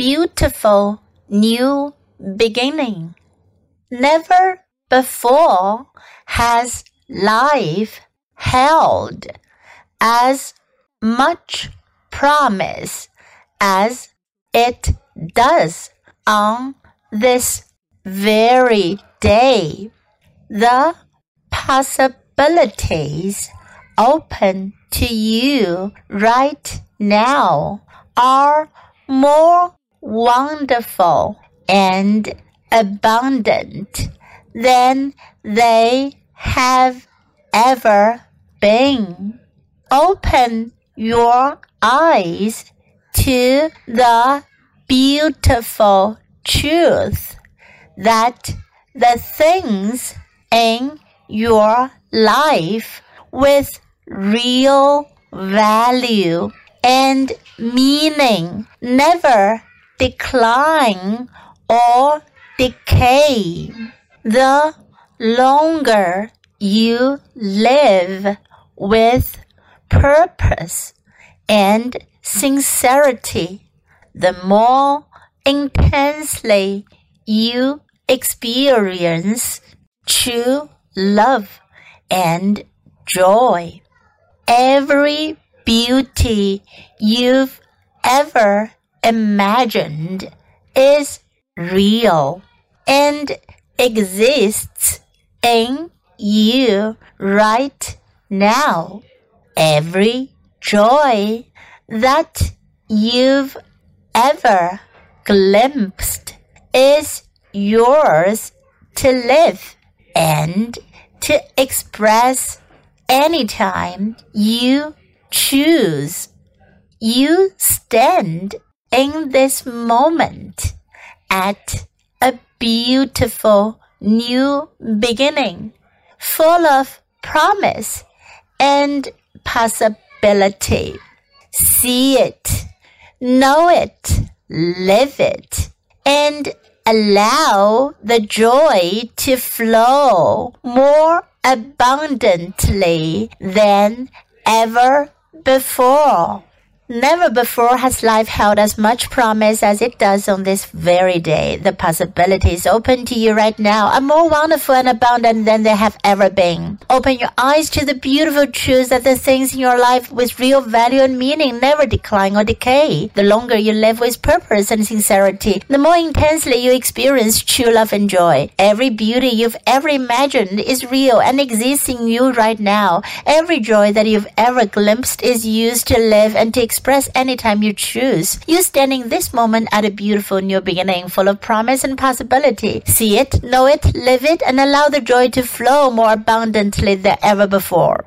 beautiful new beginning. Never before has life held as much promise as it does on this very day. The possibilities open to you right now are more wonderful and abundant than they have ever been. Open your eyes to the beautiful truth that the things in your life with real value and meaning never decline or decay. The longer you live with purpose and sincerity, the more intensely you experience true love and joy. Every beauty you've ever imagined is real and exists in you right now. Every joy that you've ever glimpsed is yours to live and to express anytime you choose. You stand in this moment at a beautiful new beginning, full of promise and possibility. See it, know it, live it, and allow the joy to flow more abundantly than ever before. Never before has life held as much promise as it does on this very day. The possibilities open to you right now are more wonderful and abundant than they have ever been. Open your eyes to the beautiful truth that the things in your life with real value and meaning never decline or decay. The longer you live with purpose and sincerity, the more intensely you experience true love and joy. Every beauty you've ever imagined is real and exists in you right now. Every joy that you've ever glimpsed is used to live and to experience express anytime you choose. You're standing this moment at a beautiful new beginning full of promise and possibility. See it, know it, live it, and allow the joy to flow more abundantly than ever before.